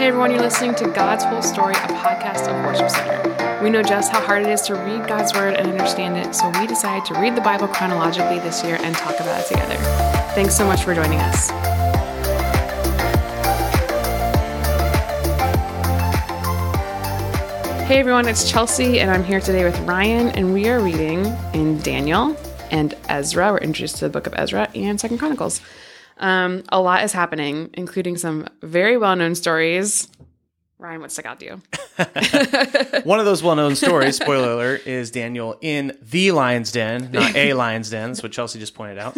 Hey everyone, you're listening to God's Whole Story, a podcast of Worship Center. We know just how hard it is to read God's Word and understand it, so we decided to read the Bible chronologically this year and talk about it together. Thanks so much for joining us. Hey everyone, it's Chelsea, and I'm here today with Ryan, and we are reading in Daniel and Ezra. We're introduced to the book of Ezra and Second Chronicles. Um, a lot is happening, including some very well-known stories. Ryan, what stuck out to you? One of those well-known stories, spoiler alert, is Daniel in the lion's den, not a lion's den. That's what Chelsea just pointed out.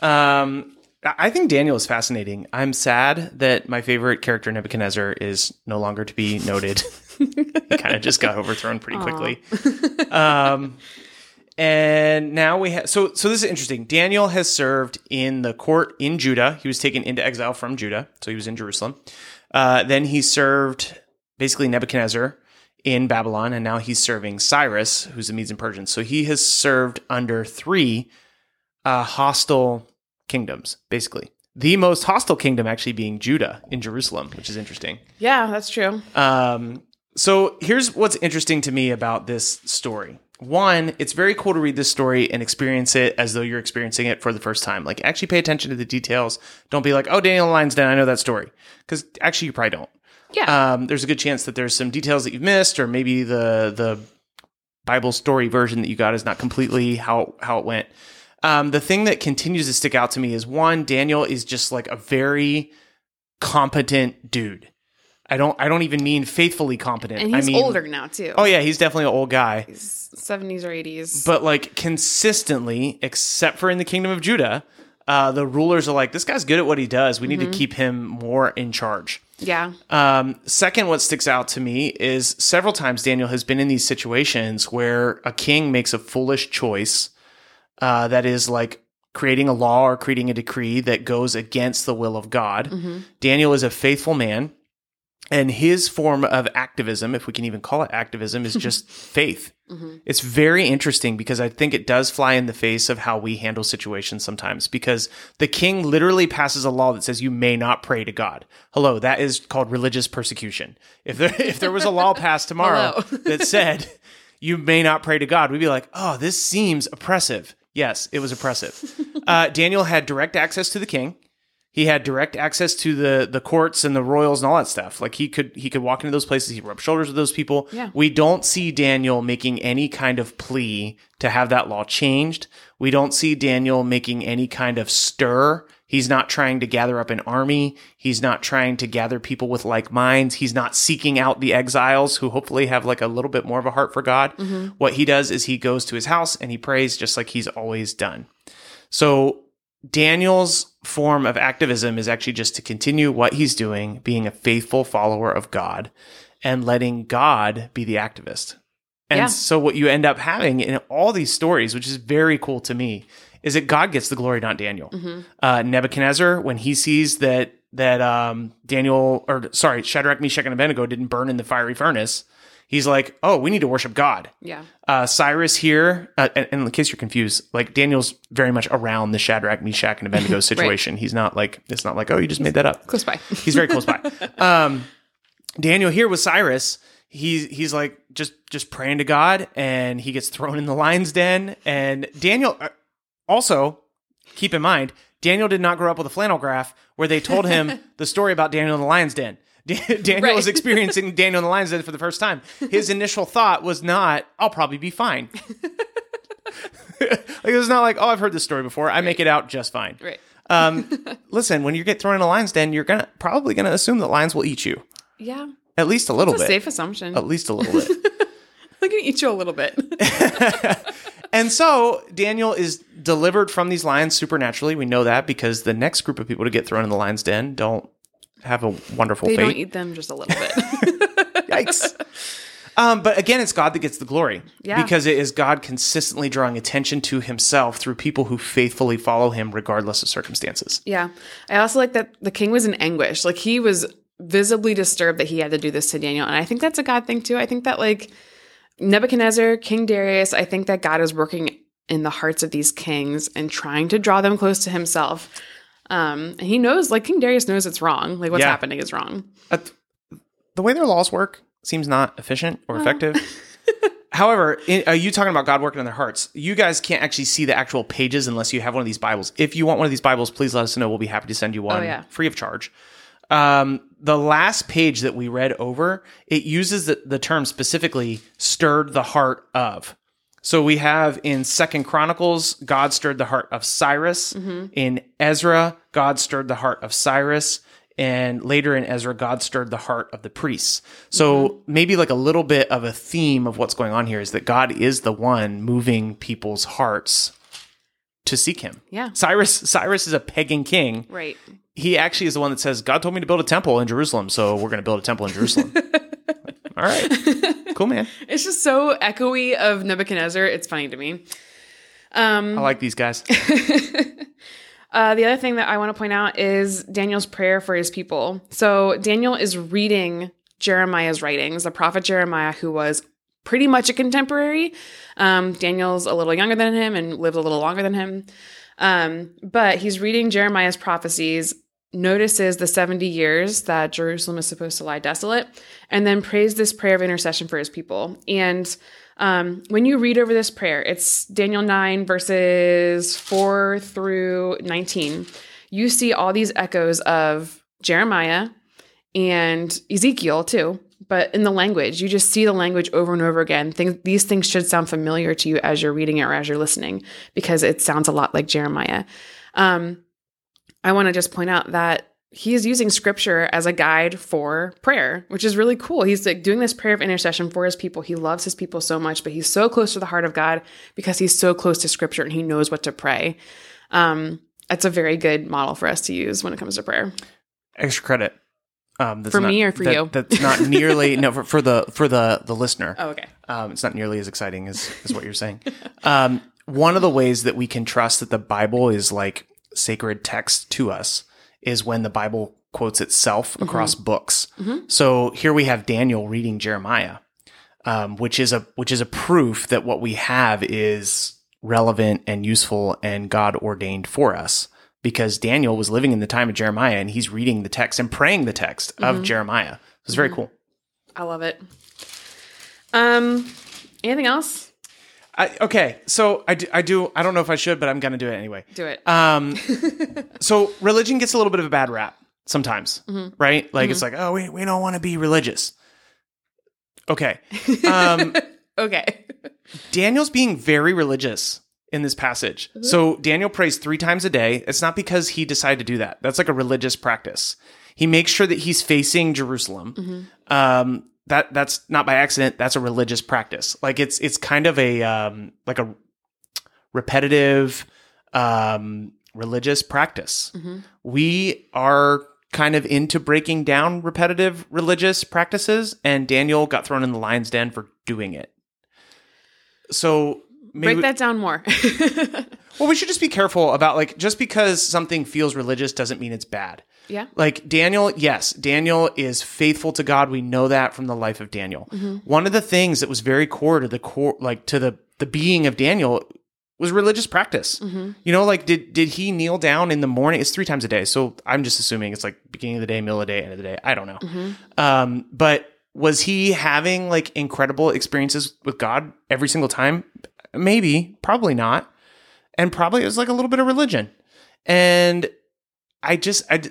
Um, I think Daniel is fascinating. I'm sad that my favorite character, Nebuchadnezzar, is no longer to be noted. he kind of just got overthrown pretty quickly. um, and now we have so so this is interesting. Daniel has served in the court in Judah. He was taken into exile from Judah, so he was in Jerusalem. Uh, then he served basically Nebuchadnezzar in Babylon, and now he's serving Cyrus, who's the Medes and Persians. So he has served under three uh, hostile kingdoms, basically. The most hostile kingdom actually being Judah in Jerusalem, which is interesting. Yeah, that's true. Um, so here's what's interesting to me about this story. One, it's very cool to read this story and experience it as though you're experiencing it for the first time. Like, actually pay attention to the details. Don't be like, oh, Daniel Lyons Den, I know that story. Because actually, you probably don't. Yeah. Um, there's a good chance that there's some details that you've missed, or maybe the the Bible story version that you got is not completely how how it went. Um, the thing that continues to stick out to me is one, Daniel is just like a very competent dude. I don't I don't even mean faithfully competent. and he's I mean, older now, too. Oh yeah, he's definitely an old guy. 70s or 80s. But like consistently, except for in the kingdom of Judah, uh, the rulers are like, this guy's good at what he does. We need to keep him more in charge. yeah. Um, second, what sticks out to me is several times Daniel has been in these situations where a king makes a foolish choice uh, that is like creating a law or creating a decree that goes against the will of God. Daniel is a faithful man. And his form of activism, if we can even call it activism, is just faith. It's very interesting because I think it does fly in the face of how we handle situations sometimes. Because the king literally passes a law that says you may not pray to God. Hello, that is called religious persecution. If there if there was a law passed tomorrow that said you may not pray to God, we'd be like, oh, this seems oppressive. Yes, it was oppressive. Uh, Daniel had direct access to the king he had direct access to the the courts and the royals and all that stuff. Like he could he could walk into those places, he rub shoulders with those people. Yeah. We don't see Daniel making any kind of plea to have that law changed. We don't see Daniel making any kind of stir. He's not trying to gather up an army. He's not trying to gather people with like minds. He's not seeking out the exiles who hopefully have like a little bit more of a heart for God. Mm-hmm. What he does is he goes to his house and he prays just like he's always done. So Daniel's form of activism is actually just to continue what he's doing, being a faithful follower of God and letting God be the activist. And Yeah. so what you end up having in all these stories, which is very cool to me, is that God gets the glory, not Daniel. Uh, Nebuchadnezzar, when he sees that that um, Daniel or sorry, Shadrach, Meshach, and Abednego didn't burn in the fiery furnace, he's like, "Oh, we need to worship God." Yeah. uh, Cyrus here, uh, and, and in case you're confused, like Daniel's very much around the Shadrach, Meshach, and Abednego situation. He's not like it's not like oh you just made that up. Close by. He's very close by. Um, Daniel here with Cyrus, he's he's like just just praying to God, and he gets thrown in the lion's den. And Daniel uh, also keep in mind, Daniel did not grow up with a flannel graph where they told him the story about Daniel in the lion's den. Da- Daniel Right. was experiencing Daniel in the lion's den for the first time. His initial thought was not, "I'll probably be fine." like it was not like, "Oh, I've heard this story before. I make it out just fine." right. Um, listen, when you get thrown in a lion's den, you're gonna probably gonna assume that lions will eat you Yeah. at least a little a bit. safe assumption. At least a little bit. They're going to eat you a little bit. And so Daniel is delivered from these lions supernaturally. We know that because the next group of people to get thrown in the lion's den don't have a wonderful they don't fate. eat them just a little bit. Yikes. Um, but again, it's God that gets the glory Yeah. because it is God consistently drawing attention to himself through people who faithfully follow him regardless of circumstances. yeah. I also like that the king was in anguish. Like he was visibly disturbed that he had to do this to Daniel. And I think that's a God thing too. I think that like Nebuchadnezzar, King Darius, I think that God is working in the hearts of these kings and trying to draw them close to himself. Um, and he knows, like King Darius knows it's wrong. Like what's Yeah. happening is wrong. Uh, the way their laws work seems not efficient or effective. However, in, uh, you talking about God working in their hearts. You guys can't actually see the actual pages unless you have one of these Bibles. If you want one of these Bibles, please let us know. We'll be happy to send you one yeah. free of charge. Um, the last page that we read over, it uses the, the term specifically stirred the heart of. So we have in Second Chronicles, God stirred the heart of Cyrus. Mm-hmm. In Ezra, God stirred the heart of Cyrus. And later in Ezra, God stirred the heart of the priests. So mm-hmm. maybe like a little bit of a theme of what's going on here is that God is the one moving people's hearts to seek him. Yeah. Cyrus Cyrus is a pagan king. Right. He actually is the one that says, God told me to build a temple in Jerusalem, so we're going to build a temple in Jerusalem. All right. Cool, man. It's just so echoey of Nebuchadnezzar. It's funny to me. I like these guys. Uh, the other thing that I want to point out is Daniel's prayer for his people. So Daniel is reading Jeremiah's writings, the prophet Jeremiah, who was pretty much a contemporary. Um, Daniel's a little younger than him and lived a little longer than him. Um, but he's reading Jeremiah's prophecies, notices the 70 years that Jerusalem is supposed to lie desolate, and then prays this prayer of intercession for his people. And um, when you read over this prayer, it's Daniel 9, verses 4 through 19. You see all these echoes of Jeremiah and Ezekiel, too. But in the language, you just see the language over and over again. Things, these things should sound familiar to you as you're reading it or as you're listening because it sounds a lot like Jeremiah. Um, I want to just point out that he is using scripture as a guide for prayer, which is really cool. He's like doing this prayer of intercession for his people. He loves his people so much, but he's so close to the heart of God because he's so close to scripture and he knows what to pray. Um, it's a very good model for us to use when it comes to prayer. Extra credit. Um, that's For not- me or for that- you? That's not nearly no for, for the for the the listener. Oh, okay. Um, it's not nearly as exciting as, as what you're saying. Um, one of the ways that we can trust that the Bible is like sacred text to us is when the Bible quotes itself across books. So here we have Daniel reading Jeremiah, um, which is a which is a proof that what we have is relevant and useful and God ordained for us. Because Daniel was living in the time of Jeremiah and he's reading the text and praying the text of Jeremiah. It's very cool. I love it. Um, anything else? I, okay, so I do, I do. I don't know if I should, but I'm gonna do it anyway. Do it. Um, so religion gets a little bit of a bad rap sometimes, Mm-hmm. right? Like it's like, oh, we we don't want to be religious. Okay, um, okay. Daniel's being very religious in this passage. Mm-hmm. So Daniel prays three times a day. It's not because he decided to do that. That's like a religious practice. He makes sure that he's facing Jerusalem. Mm-hmm. Um, that that's not by accident. That's a religious practice. Like it's it's kind of a um, like a repetitive um, religious practice. Mm-hmm. We are kind of into breaking down repetitive religious practices, and Daniel got thrown in the lion's den for doing it. So maybe Break that down more. well, we should just be careful about like just because something feels religious doesn't mean it's bad. Yeah. Like Daniel, yes, Daniel is faithful to God. We know that from the life of Daniel. Mm-hmm. One of the things that was very core to the core, like to the the being of Daniel, was religious practice. Mm-hmm. You know, like did did he kneel down in the morning? It's three times a day, so I'm just assuming it's like beginning of the day, middle of the day, end of the day. I don't know. Mm-hmm. Um, but was he having like incredible experiences with God every single time? Maybe, probably not, and probably it was like a little bit of religion. And I just I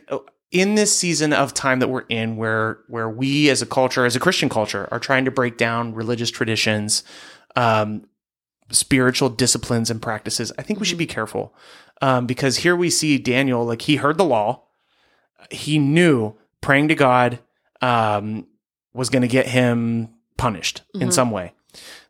in this season of time that we're in where where we as a culture as a Christian culture are trying to break down religious traditions um spiritual disciplines and practices I think we should be careful um because here we see Daniel like he heard the law. He knew praying to God um was going to get him punished in some way.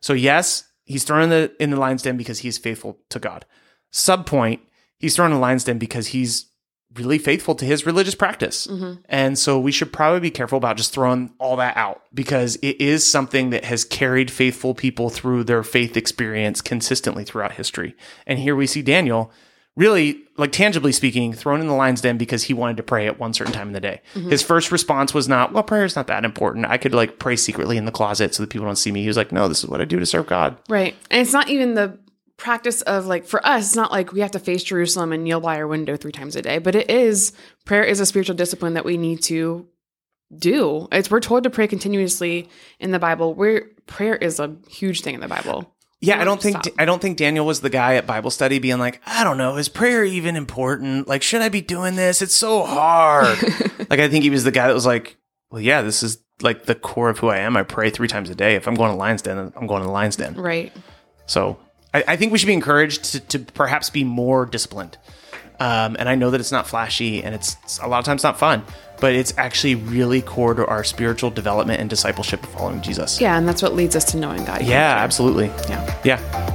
So yes he's thrown in the in the lion's den because he's faithful to God. Subpoint he's thrown in the lion's den because he's really faithful to his religious practice. Mm-hmm. And so we should probably be careful about just throwing all that out because it is something that has carried faithful people through their faith experience consistently throughout history. And here we see Daniel really, like tangibly speaking, thrown in the lion's den because he wanted to pray at one certain time in the day. Mm-hmm. His first response was not, well, prayer is not that important. I could like pray secretly in the closet so that people don't see me. He was like, no, this is what I do to serve God. Right. And it's not even the practice of like for us, it's not like we have to face Jerusalem and kneel by our window three times a day, but it is prayer is a spiritual discipline that we need to do. It's we're told to pray continuously in the Bible. Where prayer is a huge thing in the Bible. Yeah, I don't think Stop. I don't think Daniel was the guy at Bible study being like, I don't know, is prayer even important? Like, should I be doing this? It's so hard. like, I think he was the guy that was like, well, yeah, this is like the core of who I am. I pray three times a day. If I'm going to Lions Den, I'm going to Lions Den. Right. So I, I think we should be encouraged to, to perhaps be more disciplined. Um, and I know that it's not flashy and it's, it's a lot of times not fun, but it's actually really core to our spiritual development and discipleship of following Jesus. Yeah, and that's what leads us to knowing God. Yeah, absolutely. Yeah. Yeah.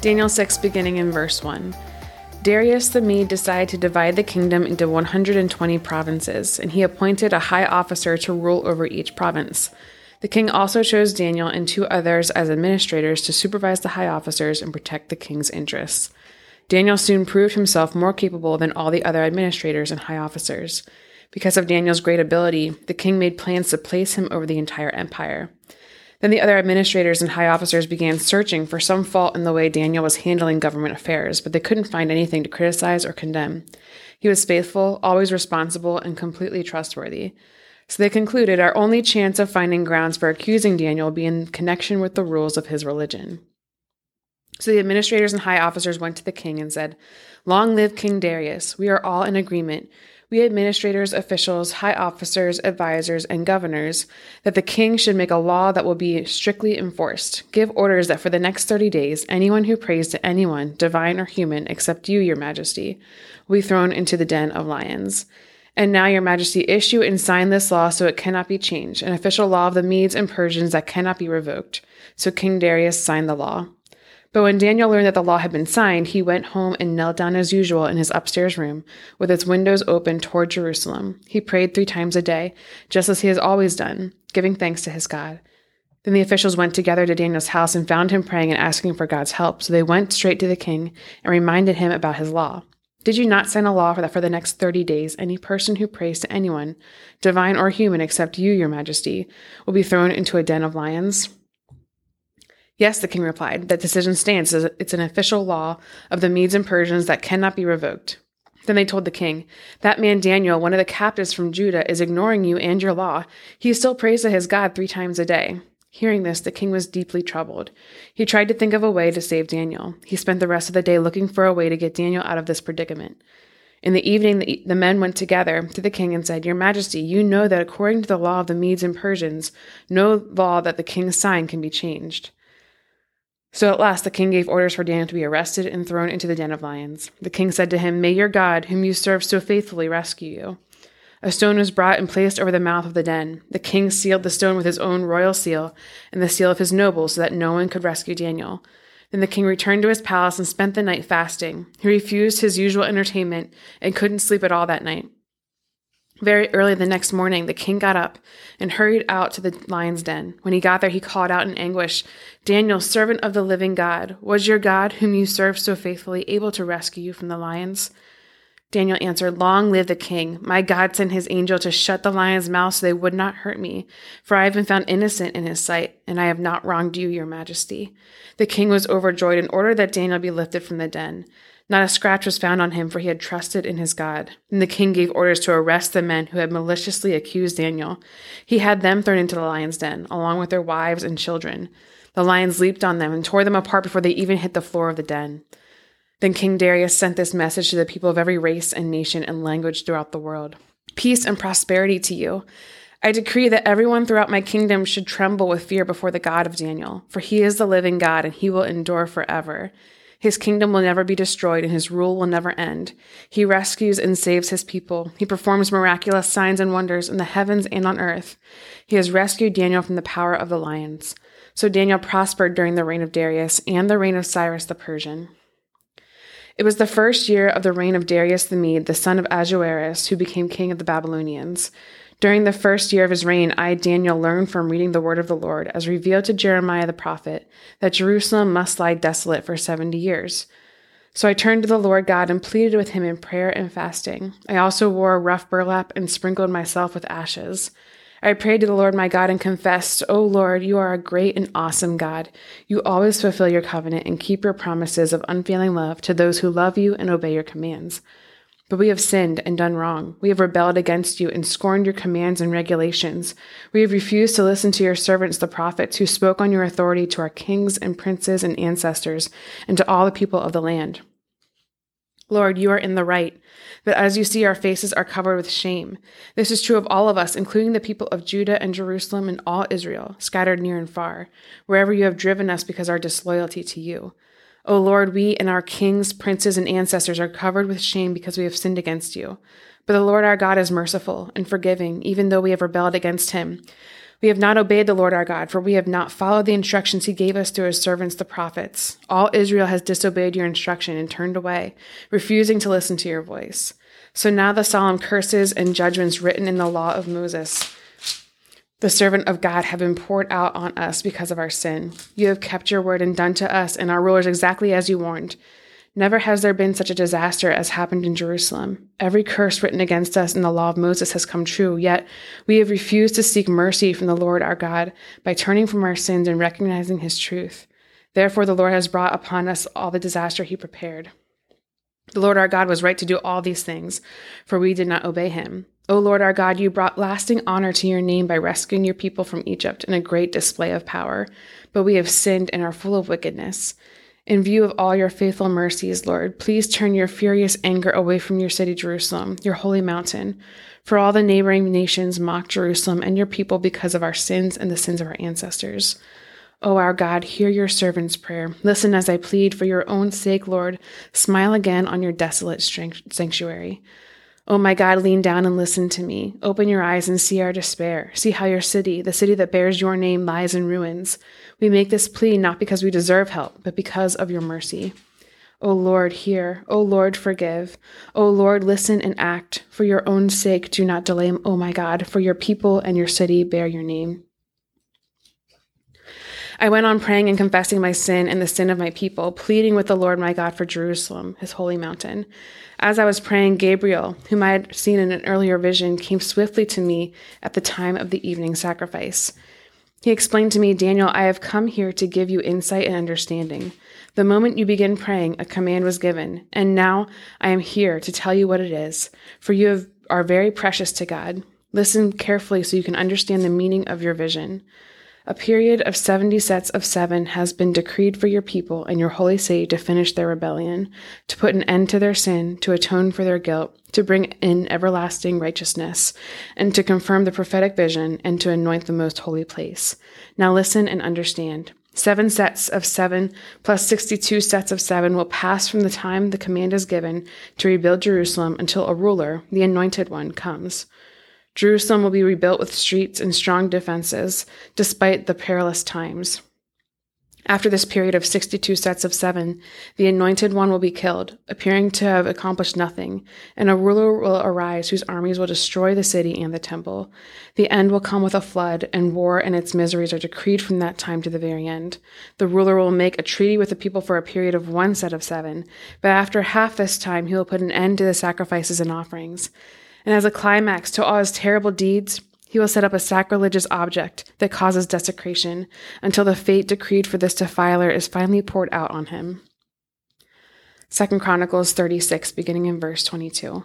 Daniel 6, beginning in verse 1. Darius the Mede decided to divide the kingdom into 120 provinces, and he appointed a high officer to rule over each province. The king also chose Daniel and two others as administrators to supervise the high officers and protect the king's interests. Daniel soon proved himself more capable than all the other administrators and high officers. Because of Daniel's great ability, the king made plans to place him over the entire empire. Then the other administrators and high officers began searching for some fault in the way Daniel was handling government affairs, but they couldn't find anything to criticize or condemn. He was faithful, always responsible, and completely trustworthy. So they concluded our only chance of finding grounds for accusing Daniel would be in connection with the rules of his religion. So the administrators and high officers went to the king and said, Long live King Darius. We are all in agreement. We administrators, officials, high officers, advisors, and governors, that the king should make a law that will be strictly enforced. Give orders that for the next 30 days, anyone who prays to anyone, divine or human, except you, your majesty, will be thrown into the den of lions. And now, your majesty, issue and sign this law so it cannot be changed, an official law of the Medes and Persians that cannot be revoked. So King Darius signed the law. But when Daniel learned that the law had been signed, he went home and knelt down as usual in his upstairs room, with its windows open toward Jerusalem. He prayed three times a day, just as he has always done, giving thanks to his God. Then the officials went together to Daniel's house and found him praying and asking for God's help. So they went straight to the king and reminded him about his law. Did you not sign a law for that for the next 30 days any person who prays to anyone, divine or human, except you, your majesty, will be thrown into a den of lions? Yes, the king replied, that decision stands. It's an official law of the Medes and Persians that cannot be revoked. Then they told the king, That man Daniel, one of the captives from Judah, is ignoring you and your law. He still prays to his God three times a day. Hearing this, the king was deeply troubled. He tried to think of a way to save Daniel. He spent the rest of the day looking for a way to get Daniel out of this predicament. In the evening, the, the men went together to the king and said, Your Majesty, you know that according to the law of the Medes and Persians, no law that the king signed can be changed. So at last the king gave orders for Daniel to be arrested and thrown into the den of lions. The king said to him, May your God, whom you serve so faithfully, rescue you. A stone was brought and placed over the mouth of the den. The king sealed the stone with his own royal seal and the seal of his nobles so that no one could rescue Daniel. Then the king returned to his palace and spent the night fasting. He refused his usual entertainment and couldn't sleep at all that night. Very early the next morning, the king got up and hurried out to the lion's den. When he got there, he called out in anguish, Daniel, servant of the living God, was your God, whom you served so faithfully, able to rescue you from the lions? Daniel answered, Long live the king. My God sent his angel to shut the lions' mouths so they would not hurt me, for I have been found innocent in his sight, and I have not wronged you, your majesty. The king was overjoyed and ordered that Daniel be lifted from the den. Not a scratch was found on him, for he had trusted in his God. And the king gave orders to arrest the men who had maliciously accused Daniel. He had them thrown into the lion's den, along with their wives and children. The lions leaped on them and tore them apart before they even hit the floor of the den. Then King Darius sent this message to the people of every race and nation and language throughout the world Peace and prosperity to you. I decree that everyone throughout my kingdom should tremble with fear before the God of Daniel, for he is the living God and he will endure forever. His kingdom will never be destroyed and his rule will never end. He rescues and saves his people. He performs miraculous signs and wonders in the heavens and on earth. He has rescued Daniel from the power of the lions. So Daniel prospered during the reign of Darius and the reign of Cyrus the Persian. It was the first year of the reign of Darius the Mede, the son of Ahasuerus, who became king of the Babylonians. During the first year of his reign, I, Daniel, learned from reading the word of the Lord, as revealed to Jeremiah the prophet, that Jerusalem must lie desolate for seventy years. So I turned to the Lord God and pleaded with him in prayer and fasting. I also wore a rough burlap and sprinkled myself with ashes. I prayed to the Lord my God and confessed, O Lord, you are a great and awesome God. You always fulfill your covenant and keep your promises of unfailing love to those who love you and obey your commands. But we have sinned and done wrong. We have rebelled against you and scorned your commands and regulations. We have refused to listen to your servants, the prophets, who spoke on your authority to our kings and princes and ancestors and to all the people of the land. Lord, you are in the right. But as you see, our faces are covered with shame. This is true of all of us, including the people of Judah and Jerusalem and all Israel, scattered near and far, wherever you have driven us because of our disloyalty to you. O Lord, we and our kings, princes, and ancestors are covered with shame because we have sinned against you. But the Lord our God is merciful and forgiving, even though we have rebelled against him. We have not obeyed the Lord our God, for we have not followed the instructions he gave us through his servants the prophets. All Israel has disobeyed your instruction and turned away, refusing to listen to your voice. So now the solemn curses and judgments written in the law of Moses, the servant of God, have been poured out on us because of our sin. You have kept your word and done to us and our rulers exactly as you warned. Never has there been such a disaster as happened in Jerusalem. Every curse written against us in the law of Moses has come true, yet we have refused to seek mercy from the Lord our God by turning from our sins and recognizing his truth. Therefore, the Lord has brought upon us all the disaster he prepared. The Lord our God was right to do all these things, for we did not obey him. O Lord our God, you brought lasting honor to your name by rescuing your people from Egypt in a great display of power. But we have sinned and are full of wickedness. In view of all your faithful mercies, Lord, please turn your furious anger away from your city, Jerusalem, your holy mountain. For all the neighboring nations mock Jerusalem and your people because of our sins and the sins of our ancestors. O our God, hear your servant's prayer. Listen as I plead for your own sake, Lord. Smile again on your desolate sanctuary. Oh my God, lean down and listen to me. Open your eyes and see our despair. See how your city, the city that bears your name, lies in ruins. We make this plea not because we deserve help, but because of your mercy. O Lord, hear. O Lord, forgive. O Lord, listen and act. For your own sake, do not delay, O my God, for your people and your city bear your name. I went on praying and confessing my sin and the sin of my people, pleading with the Lord my God for Jerusalem, his holy mountain. As I was praying, Gabriel, whom I had seen in an earlier vision, came swiftly to me at the time of the evening sacrifice. He explained to me, Daniel, I have come here to give you insight and understanding. The moment you begin praying, a command was given, and now I am here to tell you what it is, for you have, are very precious to God. Listen carefully so you can understand the meaning of your vision. A period of 70 sets of seven has been decreed for your people and your holy city to finish their rebellion, to put an end to their sin, to atone for their guilt, to bring in everlasting righteousness, and to confirm the prophetic vision and to anoint the most holy place. Now listen and understand. Seven sets of seven plus 62 sets of seven will pass from the time the command is given to rebuild Jerusalem until a ruler, the anointed one, comes. Jerusalem will be rebuilt with streets and strong defenses, despite the perilous times. After this period of 62 sets of seven, the anointed one will be killed, appearing to have accomplished nothing, and a ruler will arise whose armies will destroy the city and the temple. The end will come with a flood, and war and its miseries are decreed from that time to the very end. The ruler will make a treaty with the people for a period of one set of seven, but after half this time he will put an end to the sacrifices and offerings. And as a climax to all his terrible deeds, he will set up a sacrilegious object that causes desecration until the fate decreed for this defiler is finally poured out on him. 2 Chronicles 36, beginning in verse 22.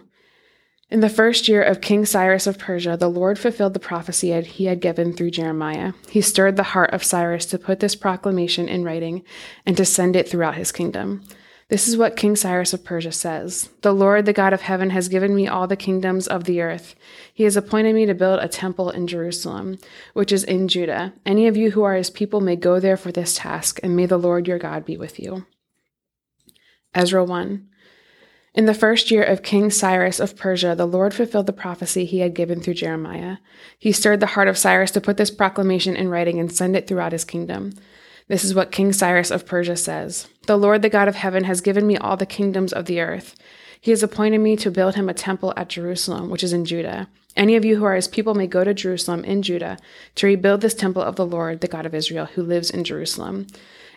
In the first year of King Cyrus of Persia, the Lord fulfilled the prophecy he had given through Jeremiah. He stirred the heart of Cyrus to put this proclamation in writing and to send it throughout his kingdom. This is what King Cyrus of Persia says The Lord, the God of heaven, has given me all the kingdoms of the earth. He has appointed me to build a temple in Jerusalem, which is in Judah. Any of you who are his people may go there for this task, and may the Lord your God be with you. Ezra 1. In the first year of King Cyrus of Persia, the Lord fulfilled the prophecy he had given through Jeremiah. He stirred the heart of Cyrus to put this proclamation in writing and send it throughout his kingdom. This is what King Cyrus of Persia says The Lord, the God of heaven, has given me all the kingdoms of the earth. He has appointed me to build him a temple at Jerusalem, which is in Judah. Any of you who are his people may go to Jerusalem in Judah to rebuild this temple of the Lord, the God of Israel, who lives in Jerusalem.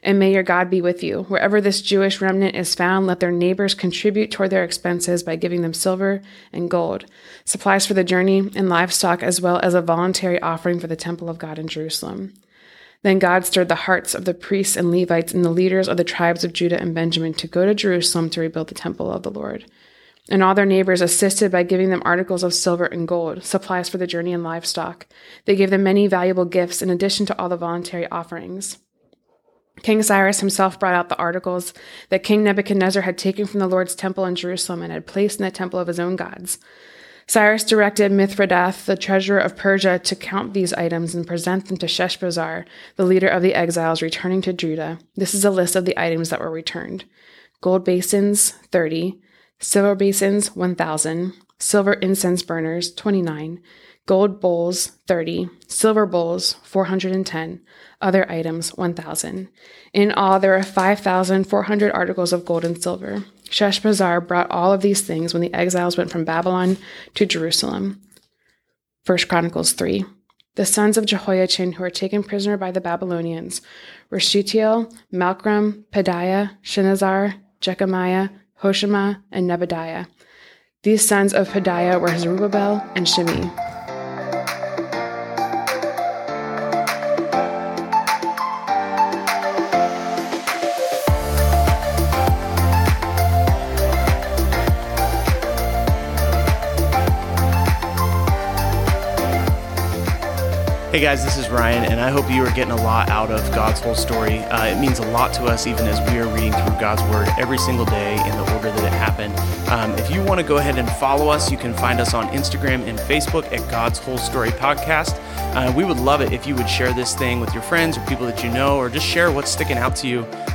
And may your God be with you. Wherever this Jewish remnant is found, let their neighbors contribute toward their expenses by giving them silver and gold, supplies for the journey, and livestock, as well as a voluntary offering for the temple of God in Jerusalem. Then God stirred the hearts of the priests and Levites and the leaders of the tribes of Judah and Benjamin to go to Jerusalem to rebuild the temple of the Lord. And all their neighbors assisted by giving them articles of silver and gold, supplies for the journey and livestock. They gave them many valuable gifts in addition to all the voluntary offerings. King Cyrus himself brought out the articles that King Nebuchadnezzar had taken from the Lord's temple in Jerusalem and had placed in the temple of his own gods. Cyrus directed Mithredath, the treasurer of Persia, to count these items and present them to Sheshbazzar, the leader of the exiles returning to Judah. This is a list of the items that were returned. Gold basins, 30, silver basins, 1,000, silver incense burners, 29, gold bowls, 30, silver bowls, 410, other items, 1,000. In all, there were 5,400 articles of gold and silver. Sheshbazzar brought all of these things when the exiles went from Babylon to Jerusalem. 1 Chronicles 3. The sons of Jehoiachin who were taken prisoner by the Babylonians were Shealtiel, Malcham, Pedaiah, Shenazzar, Jecamiah, Hoshama, and Nedabiah. These sons of Pedaiah were Zerubbabel and Shimei. Hey guys, this is Ryan, and I hope you are getting a lot out of God's whole story. Uh, it means a lot to us, even as we are reading through God's Word every single day in the order that it happened. Um, if you want to go ahead and follow us, you can find us on Instagram and Facebook at God's Whole Story Podcast. Uh, we would love it if you would share this thing with your friends or people that you know, or just share what's sticking out to you.